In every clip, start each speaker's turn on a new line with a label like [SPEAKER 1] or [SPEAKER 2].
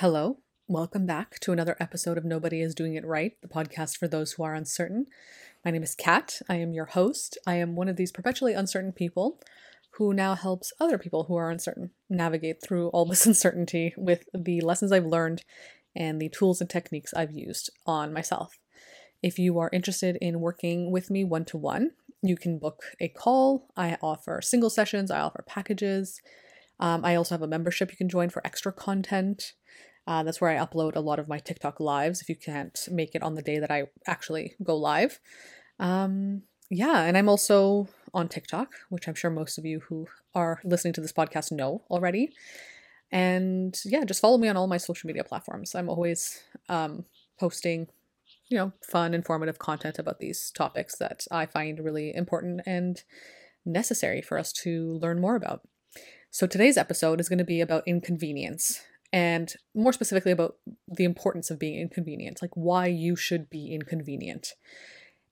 [SPEAKER 1] Hello, welcome back to another episode of Nobody is Doing It Right, the podcast for those who are uncertain. My name is Kat. I am your host. I am one of these perpetually uncertain people who now helps other people who are uncertain navigate through all this uncertainty with the lessons I've learned and the tools and techniques I've used on myself. If you are interested in working with me one to one, you can book a call. I offer single sessions, I offer packages. Um, I also have a membership you can join for extra content. Uh, that's where I upload a lot of my TikTok lives if you can't make it on the day that I actually go live. Um, yeah, and I'm also on TikTok, which I'm sure most of you who are listening to this podcast know already. And yeah, just follow me on all my social media platforms. I'm always um, posting, you know, fun, informative content about these topics that I find really important and necessary for us to learn more about. So today's episode is going to be about inconvenience and more specifically about the importance of being inconvenient, like why you should be inconvenient.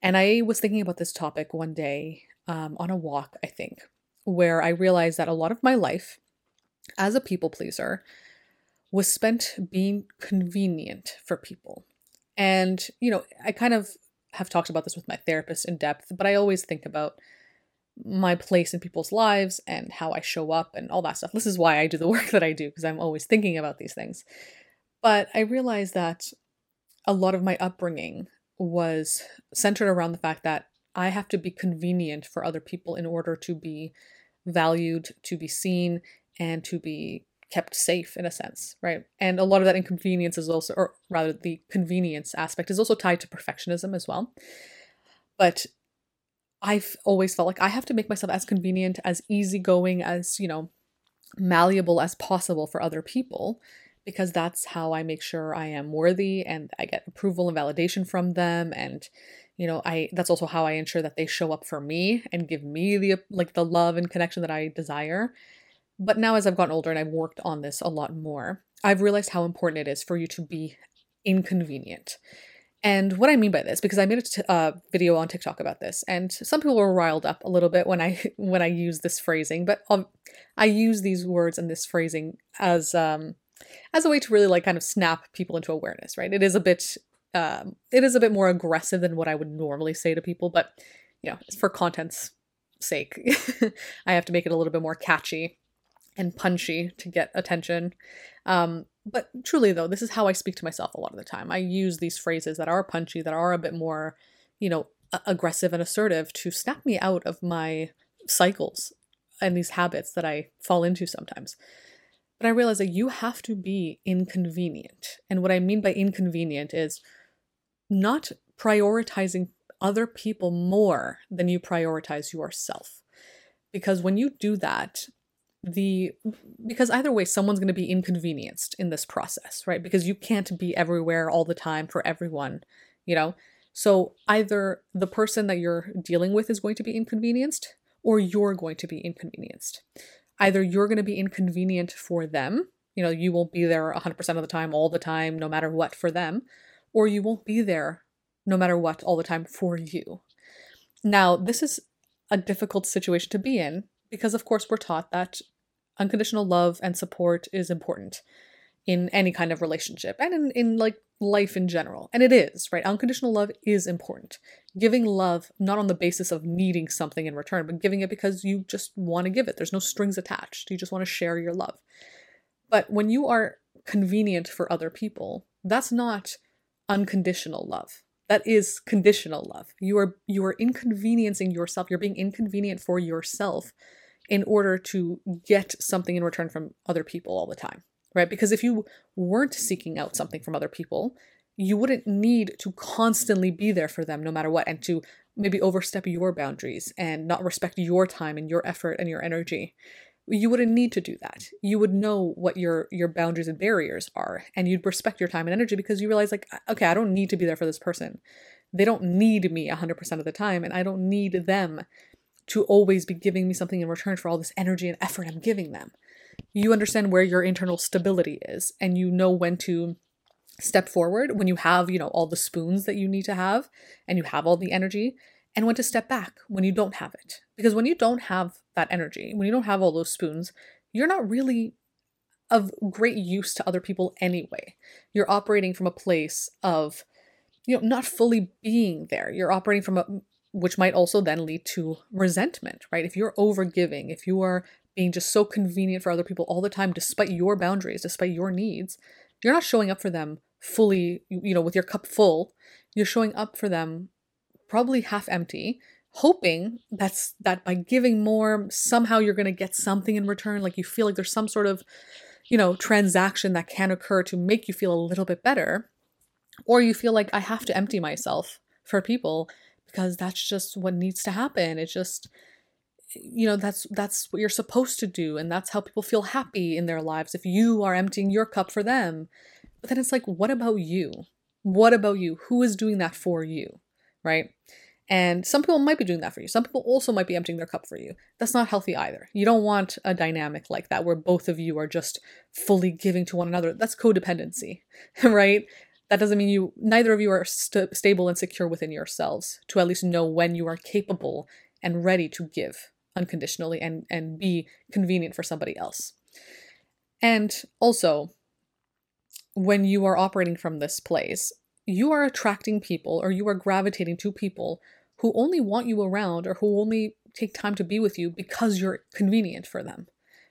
[SPEAKER 1] And I was thinking about this topic one day um, on a walk, I think, where I realized that a lot of my life as a people pleaser was spent being convenient for people. And, you know, I kind of have talked about this with my therapist in depth, but I always think about my place in people's lives and how I show up and all that stuff. This is why I do the work that I do because I'm always thinking about these things. But I realized that a lot of my upbringing was centered around the fact that I have to be convenient for other people in order to be valued, to be seen, and to be kept safe in a sense, right? And a lot of that inconvenience is also, or rather, the convenience aspect is also tied to perfectionism as well. But I've always felt like I have to make myself as convenient, as easygoing, as, you know, malleable as possible for other people because that's how I make sure I am worthy and I get approval and validation from them and you know I that's also how I ensure that they show up for me and give me the like the love and connection that I desire. But now as I've gotten older and I've worked on this a lot more, I've realized how important it is for you to be inconvenient. And what I mean by this, because I made a t- uh, video on TikTok about this, and some people were riled up a little bit when I when I use this phrasing, but um, I use these words and this phrasing as um, as a way to really like kind of snap people into awareness, right? It is a bit um, it is a bit more aggressive than what I would normally say to people, but you know, for content's sake, I have to make it a little bit more catchy and punchy to get attention. Um, but truly, though, this is how I speak to myself a lot of the time. I use these phrases that are punchy, that are a bit more, you know, aggressive and assertive to snap me out of my cycles and these habits that I fall into sometimes. But I realize that you have to be inconvenient. And what I mean by inconvenient is not prioritizing other people more than you prioritize yourself. Because when you do that, the because either way someone's going to be inconvenienced in this process right? Because you can't be everywhere all the time for everyone you know? So either the person that you're dealing with is going to be inconvenienced or you're going to be inconvenienced. Either you're going to be inconvenient for them you know you won't be there 100% of the time all the time no matter what for them or you won't be there no matter what all the time for you. Now this is a difficult situation to be in because of course we're taught that unconditional love and support is important in any kind of relationship and in, in like life in general and it is right? Unconditional love is important. Giving love not on the basis of needing something in return but giving it because you just want to give it. There's no strings attached. You just want to share your love. But when you are convenient for other people that's not unconditional love that is conditional love. You are you are inconveniencing yourself. You're being inconvenient for yourself in order to get something in return from other people all the time right? Because if you weren't seeking out something from other people you wouldn't need to constantly be there for them no matter what and to maybe overstep your boundaries and not respect your time and your effort and your energy you wouldn't need to do that. You would know what your your boundaries and barriers are and you'd respect your time and energy because you realize like okay i don't need to be there for this person. They don't need me 100% of the time and i don't need them to always be giving me something in return for all this energy and effort i'm giving them. You understand where your internal stability is and you know when to step forward when you have you know all the spoons that you need to have and you have all the energy and when to step back when you don't have it because when you don't have that energy when you don't have all those spoons you're not really of great use to other people anyway. You're operating from a place of, you know, not fully being there. You're operating from a, which might also then lead to resentment, right? If you're overgiving, if you are being just so convenient for other people all the time, despite your boundaries, despite your needs, you're not showing up for them fully, you know, with your cup full. You're showing up for them probably half empty, hoping that's that by giving more, somehow you're going to get something in return. Like you feel like there's some sort of, you know, transaction that can occur to make you feel a little bit better. Or you feel like I have to empty myself for people because that's just what needs to happen. It's just, you know that's that's what you're supposed to do and that's how people feel happy in their lives if you are emptying your cup for them but then it's like what about you what about you who is doing that for you right? And some people might be doing that for you. Some people also might be emptying their cup for you. That's not healthy either. You don't want a dynamic like that where both of you are just fully giving to one another. That's codependency right? That doesn't mean you neither of you are st- stable and secure within yourselves to at least know when you are capable and ready to give unconditionally and and be convenient for somebody else. And also when you are operating from this place, you are attracting people or you are gravitating to people who only want you around or who only take time to be with you because you're convenient for them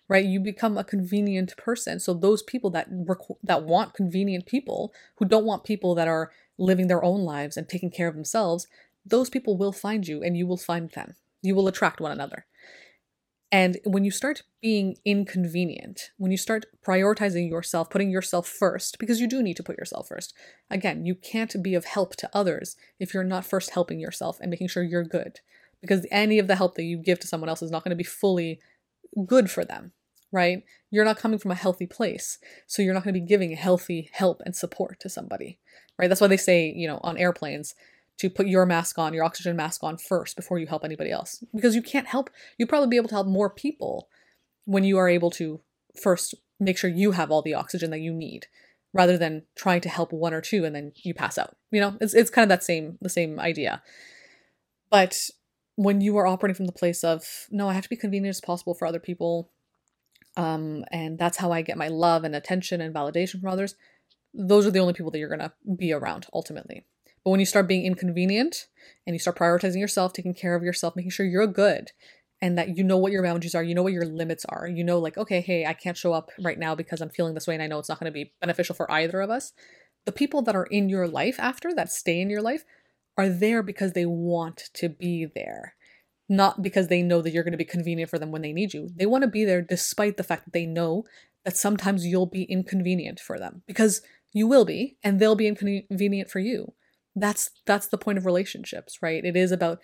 [SPEAKER 1] right? You become a convenient person. So those people that that want convenient people who don't want people that are living their own lives and taking care of themselves those people will find you and you will find them. You will attract one another and when you start being inconvenient, when you start prioritizing yourself, putting yourself first, because you do need to put yourself first. Again, you can't be of help to others if you're not first helping yourself and making sure you're good. Because any of the help that you give to someone else is not going to be fully good for them, right? You're not coming from a healthy place. So you're not going to be giving healthy help and support to somebody, right? That's why they say, you know, on airplanes, to put your mask on, your oxygen mask on first before you help anybody else. Because you can't help, you'll probably be able to help more people when you are able to first make sure you have all the oxygen that you need rather than trying to help one or two and then you pass out. You know, it's, it's kind of that same, the same idea. But when you are operating from the place of, no, I have to be convenient as possible for other people, um, and that's how I get my love and attention and validation from others, those are the only people that you're to be around ultimately. But when you start being inconvenient and you start prioritizing yourself, taking care of yourself, making sure you're good and that you know what your boundaries are, you know what your limits are, you know, like, okay, hey, I can't show up right now because I'm feeling this way and I know it's not going to be beneficial for either of us. The people that are in your life after, that stay in your life, are there because they want to be there, not because they know that you're going to be convenient for them when they need you. They want to be there despite the fact that they know that sometimes you'll be inconvenient for them because you will be and they'll be inconvenient for you that's that's the point of relationships right? It is about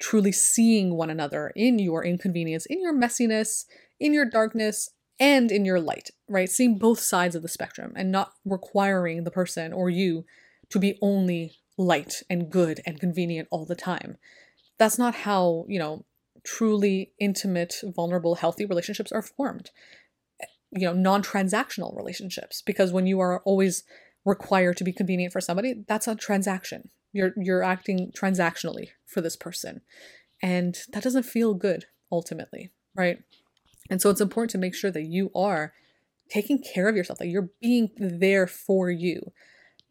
[SPEAKER 1] truly seeing one another in your inconvenience in your messiness in your darkness and in your light right? Seeing both sides of the spectrum and not requiring the person or you to be only light and good and convenient all the time. That's not how you know truly intimate vulnerable healthy relationships are formed. You know non-transactional relationships because when you are always required to be convenient for somebody, that's a transaction. You're you're acting transactionally for this person. And that doesn't feel good ultimately, right? And so it's important to make sure that you are taking care of yourself, that you're being there for you.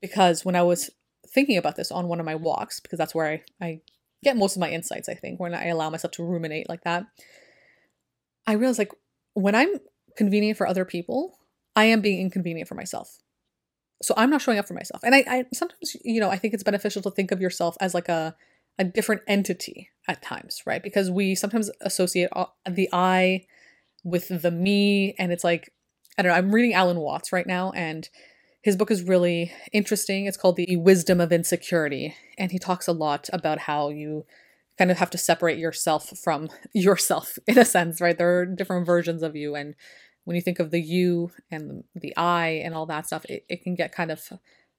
[SPEAKER 1] Because when I was thinking about this on one of my walks, because that's where I, I get most of my insights, I think, when I allow myself to ruminate like that, I realized like when I'm convenient for other people, I am being inconvenient for myself so i'm not showing up for myself. And I, I sometimes you know i think it's beneficial to think of yourself as like a a different entity at times right? Because we sometimes associate the i with the me and it's like i don't know i'm reading alan watts right now and his book is really interesting. It's called the wisdom of insecurity and he talks a lot about how you kind of have to separate yourself from yourself in a sense right? There are different versions of you and when you think of the you and the I and all that stuff, it, it can get kind of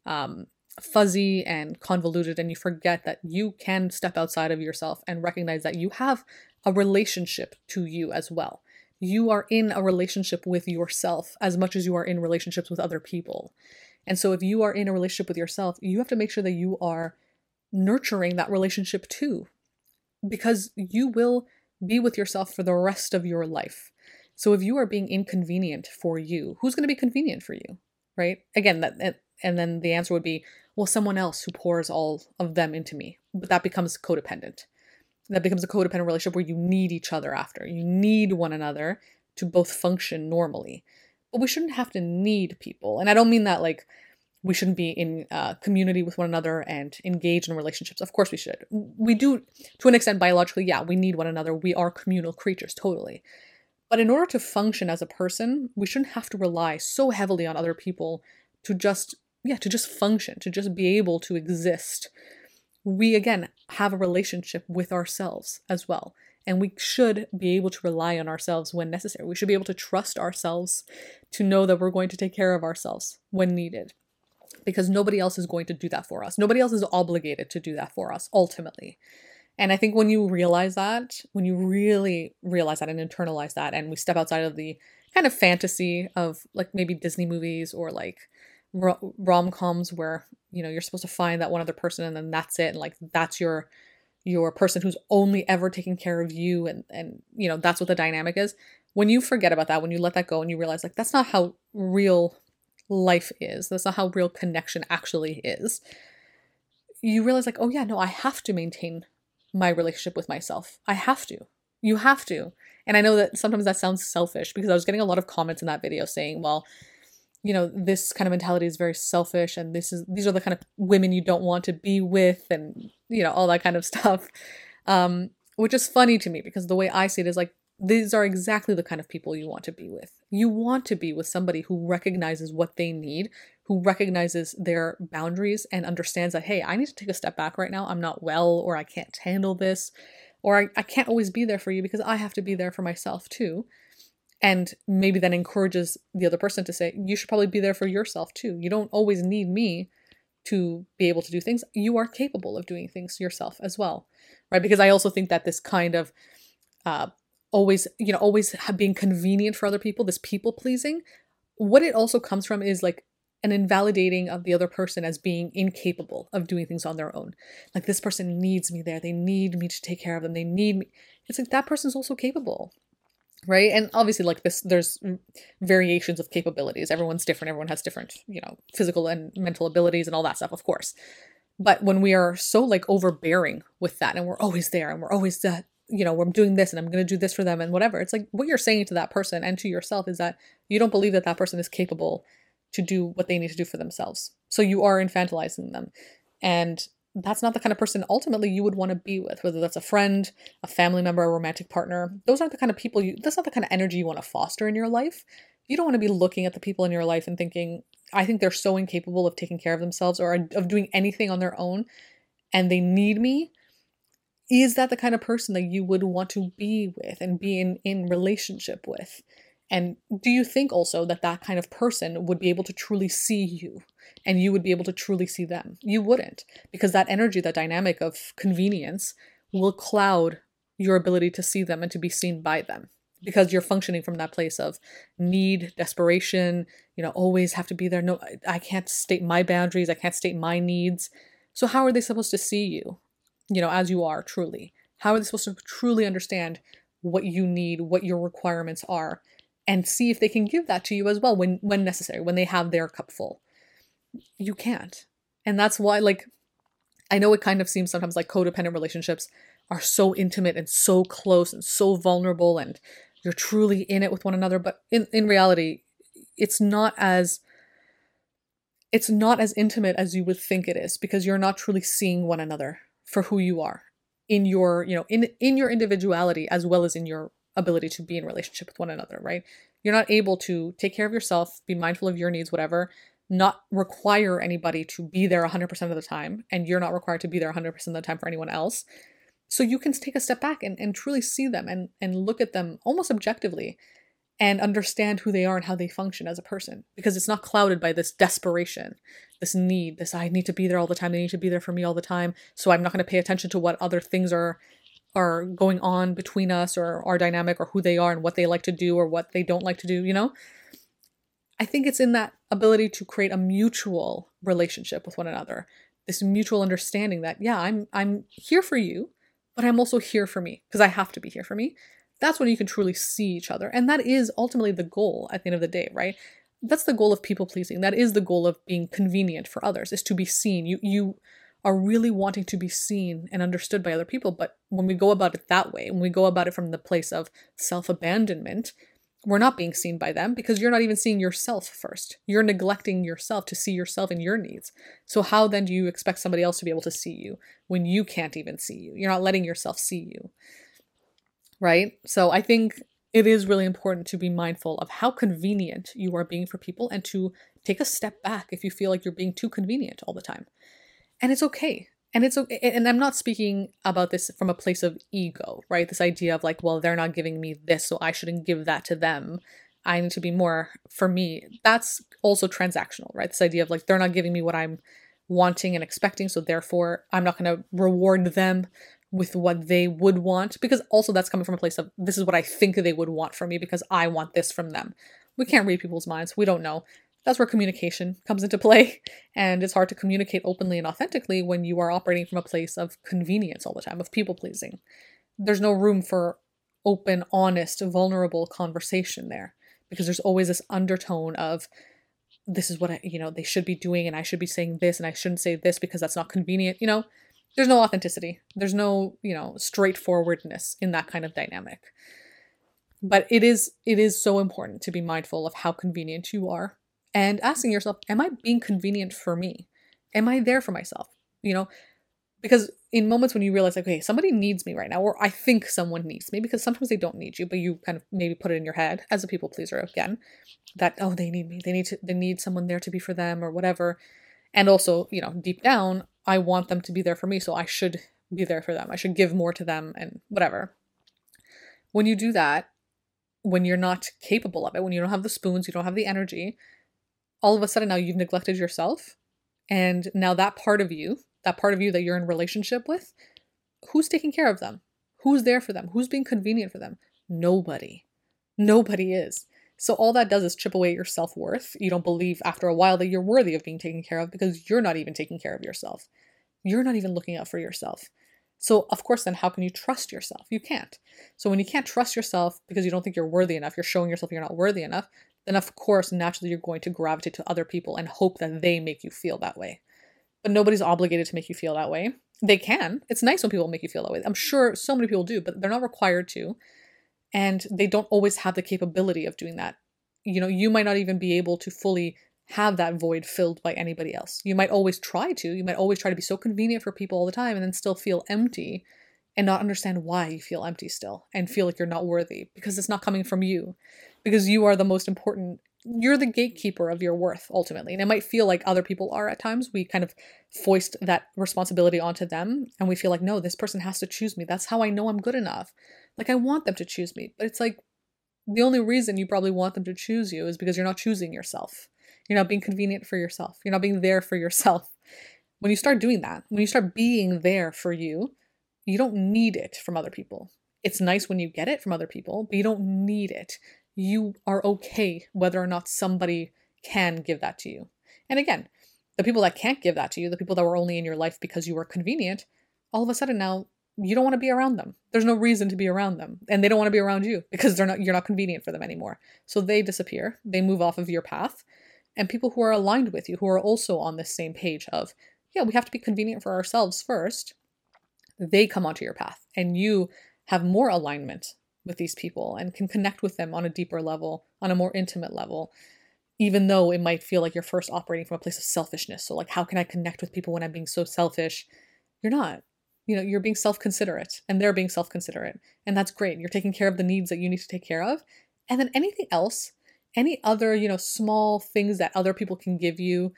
[SPEAKER 1] um, fuzzy and convoluted, and you forget that you can step outside of yourself and recognize that you have a relationship to you as well. You are in a relationship with yourself as much as you are in relationships with other people. And so, if you are in a relationship with yourself, you have to make sure that you are nurturing that relationship too, because you will be with yourself for the rest of your life. So if you are being inconvenient for you, who's going to be convenient for you? Right? Again, that and then the answer would be, well, someone else who pours all of them into me. But that becomes codependent. That becomes a codependent relationship where you need each other after. You need one another to both function normally. But we shouldn't have to need people. And I don't mean that like we shouldn't be in uh, community with one another and engage in relationships. Of course we should. We do, to an extent, biologically, yeah, we need one another. We are communal creatures, totally. But in order to function as a person, we shouldn't have to rely so heavily on other people to just, yeah, to just function, to just be able to exist. We, again, have a relationship with ourselves as well. And we should be able to rely on ourselves when necessary. We should be able to trust ourselves to know that we're going to take care of ourselves when needed. Because nobody else is going to do that for us. Nobody else is obligated to do that for us, ultimately. And I think when you realize that, when you really realize that and internalize that, and we step outside of the kind of fantasy of like maybe Disney movies or like rom coms where you know you're supposed to find that one other person and then that's it, and like that's your your person who's only ever taking care of you and and you know that's what the dynamic is. When you forget about that when you let that go and you realize like that's not how real life is that's not how real connection actually is you realize like oh yeah no i have to maintain my relationship with myself. I have to. You have to. And i know that sometimes that sounds selfish because i was getting a lot of comments in that video saying well you know this kind of mentality is very selfish and this is these are the kind of women you don't want to be with and you know all that kind of stuff. Um which is funny to me because the way i see it is like these are exactly the kind of people you want to be with. You want to be with somebody who recognizes what they need who recognizes their boundaries and understands that hey i need to take a step back right now. I'm not well or i can't handle this or I, I can't always be there for you because i have to be there for myself too. And maybe that encourages the other person to say you should probably be there for yourself too. You don't always need me to be able to do things. You are capable of doing things yourself as well. Right? Because i also think that this kind of uh, always you know always being convenient for other people this people pleasing what it also comes from is like an invalidating of the other person as being incapable of doing things on their own. Like this person needs me there. They need me to take care of them. They need me. It's like that person's also capable right? And obviously like this there's variations of capabilities. Everyone's different. Everyone has different you know physical and mental abilities and all that stuff of course. But when we are so like overbearing with that and we're always there and we're always that you know i'm doing this and i'm going to do this for them and whatever it's like what you're saying to that person and to yourself is that you don't believe that that person is capable to do what they need to do for themselves so you are infantilizing them and that's not the kind of person ultimately you would want to be with, whether that's a friend, a family member, a romantic partner. Those aren't the kind of people you, that's not the kind of energy you want to foster in your life. You don't want to be looking at the people in your life and thinking, I think they're so incapable of taking care of themselves or of doing anything on their own and they need me. Is that the kind of person that you would want to be with and be in, in relationship with? And do you think also that that kind of person would be able to truly see you and you would be able to truly see them? You wouldn't, because that energy, that dynamic of convenience will cloud your ability to see them and to be seen by them because you're functioning from that place of need, desperation, you know, always have to be there. No, I can't state my boundaries, I can't state my needs. So, how are they supposed to see you, you know, as you are truly? How are they supposed to truly understand what you need, what your requirements are? and see if they can give that to you as well when when necessary when they have their cup full you can't and that's why like i know it kind of seems sometimes like codependent relationships are so intimate and so close and so vulnerable and you're truly in it with one another but in in reality it's not as it's not as intimate as you would think it is because you're not truly seeing one another for who you are in your you know in in your individuality as well as in your ability to be in relationship with one another, right? You're not able to take care of yourself, be mindful of your needs, whatever, not require anybody to be there 100% of the time, and you're not required to be there 100% of the time for anyone else. So you can take a step back and, and truly see them and, and look at them almost objectively and understand who they are and how they function as a person because it's not clouded by this desperation, this need, this I need to be there all the time, they need to be there for me all the time, so I'm not going to pay attention to what other things are are going on between us or our dynamic or who they are and what they like to do or what they don't like to do, you know? I think it's in that ability to create a mutual relationship with one another. This mutual understanding that yeah, I'm I'm here for you, but I'm also here for me because I have to be here for me. That's when you can truly see each other. And that is ultimately the goal at the end of the day, right? That's the goal of people pleasing. That is the goal of being convenient for others, is to be seen. You you are really wanting to be seen and understood by other people. But when we go about it that way, when we go about it from the place of self abandonment, we're not being seen by them because you're not even seeing yourself first. You're neglecting yourself to see yourself and your needs. So, how then do you expect somebody else to be able to see you when you can't even see you? You're not letting yourself see you. Right? So, I think it is really important to be mindful of how convenient you are being for people and to take a step back if you feel like you're being too convenient all the time. And it's okay. And it's okay and i'm not speaking about this from a place of ego right? This idea of like well they're not giving me this so i shouldn't give that to them. I need to be more for me. That's also transactional right? This idea of like they're not giving me what i'm wanting and expecting so therefore i'm not going to reward them with what they would want because also that's coming from a place of this is what i think they would want from me because i want this from them we can't read people's minds we don't know that's where communication comes into play. And it's hard to communicate openly and authentically when you are operating from a place of convenience all the time, of people pleasing. There's no room for open, honest, vulnerable conversation there because there's always this undertone of, this is what I, you know, they should be doing, and I should be saying this, and I shouldn't say this because that's not convenient. You know, there's no authenticity. There's no, you know, straightforwardness in that kind of dynamic. But it is it is so important to be mindful of how convenient you are and asking yourself, am I being convenient for me? Am I there for myself? You know, because in moments when you realize, like, okay, somebody needs me right now, or I think someone needs me, because sometimes they don't need you, but you kind of maybe put it in your head as a people pleaser again, that oh, they need me, they need to, they need someone there to be for them, or whatever. And also, you know, deep down, I want them to be there for me, so I should be there for them. I should give more to them, and whatever. When you do that, when you're not capable of it, when you don't have the spoons, you don't have the energy, all of a sudden now you've neglected yourself. And now that part of you, that part of you that you're in relationship with, who's taking care of them? Who's there for them? Who's being convenient for them? Nobody. Nobody is. So all that does is chip away your self worth. You don't believe after a while that you're worthy of being taken care of because you're not even taking care of yourself. You're not even looking out for yourself. So, of course, then how can you trust yourself? You can't. So, when you can't trust yourself because you don't think you're worthy enough, you're showing yourself you're not worthy enough, then of course, naturally, you're going to gravitate to other people and hope that they make you feel that way. But nobody's obligated to make you feel that way. They can. It's nice when people make you feel that way. I'm sure so many people do, but they're not required to. And they don't always have the capability of doing that. You know, you might not even be able to fully have that void filled by anybody else. You might always try to. You might always try to be so convenient for people all the time and then still feel empty and not understand why you feel empty still and feel like you're not worthy because it's not coming from you because you are the most important you're the gatekeeper of your worth ultimately and it might feel like other people are at times we kind of foist that responsibility onto them and we feel like no this person has to choose me that's how i know i'm good enough like i want them to choose me but it's like the only reason you probably want them to choose you is because you're not choosing yourself. You're not being convenient for yourself. You're not being there for yourself. When you start doing that when you start being there for you you don't need it from other people. It's nice when you get it from other people but you don't need it. You are okay whether or not somebody can give that to you. And again, the people that can't give that to you, the people that were only in your life because you were convenient, all of a sudden now you don't want to be around them. There's no reason to be around them. And they don't want to be around you because they're not you're not convenient for them anymore. So they disappear. They move off of your path. And people who are aligned with you, who are also on this same page of, yeah, we have to be convenient for ourselves first, they come onto your path and you have more alignment with these people and can connect with them on a deeper level, on a more intimate level, even though it might feel like you're first operating from a place of selfishness. So, like, how can I connect with people when I'm being so selfish? You're not. You know, you're being self considerate and they're being self considerate. And that's great. You're taking care of the needs that you need to take care of. And then anything else, any other, you know, small things that other people can give you,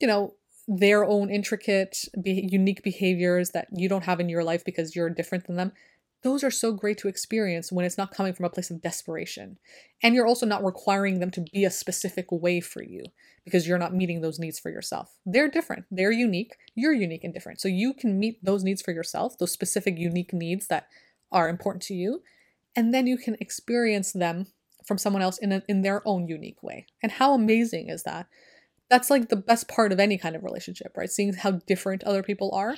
[SPEAKER 1] you know, their own intricate, be- unique behaviors that you don't have in your life because you're different than them, those are so great to experience when it's not coming from a place of desperation. And you're also not requiring them to be a specific way for you because you're not meeting those needs for yourself. They're different, they're unique, you're unique and different. So you can meet those needs for yourself, those specific, unique needs that are important to you. And then you can experience them from someone else in, a, in their own unique way. And how amazing is that? That's like the best part of any kind of relationship, right? Seeing how different other people are.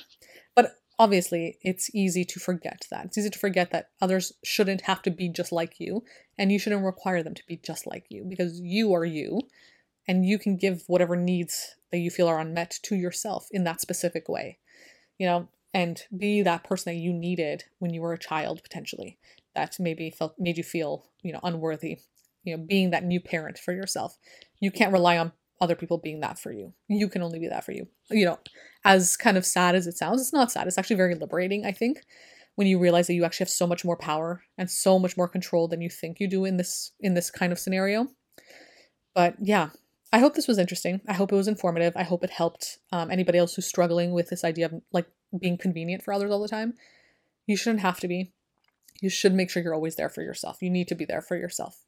[SPEAKER 1] But obviously it's easy to forget that. It's easy to forget that others shouldn't have to be just like you and you shouldn't require them to be just like you because you are you and you can give whatever needs that you feel are unmet to yourself in that specific way. You know, and be that person that you needed when you were a child potentially that maybe felt made you feel, you know, unworthy. You know, being that new parent for yourself. You can't rely on other people being that for you. You can only be that for you. You know, as kind of sad as it sounds, it's not sad. It's actually very liberating, I think, when you realize that you actually have so much more power and so much more control than you think you do in this in this kind of scenario. But yeah, I hope this was interesting. I hope it was informative. I hope it helped um, anybody else who's struggling with this idea of like being convenient for others all the time. You shouldn't have to be. You should make sure you're always there for yourself. You need to be there for yourself.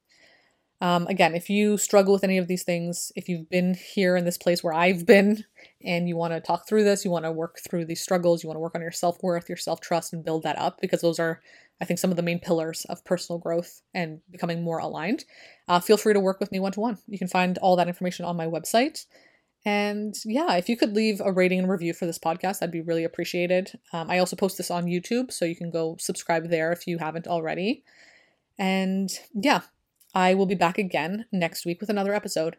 [SPEAKER 1] Um, again, if you struggle with any of these things, if you've been here in this place where I've been and you want to talk through this, you want to work through these struggles, you want to work on your self worth, your self trust, and build that up because those are, I think, some of the main pillars of personal growth and becoming more aligned, uh, feel free to work with me one to one. You can find all that information on my website. And yeah, if you could leave a rating and review for this podcast, that'd be really appreciated. Um, I also post this on YouTube, so you can go subscribe there if you haven't already. And yeah, I will be back again next week with another episode.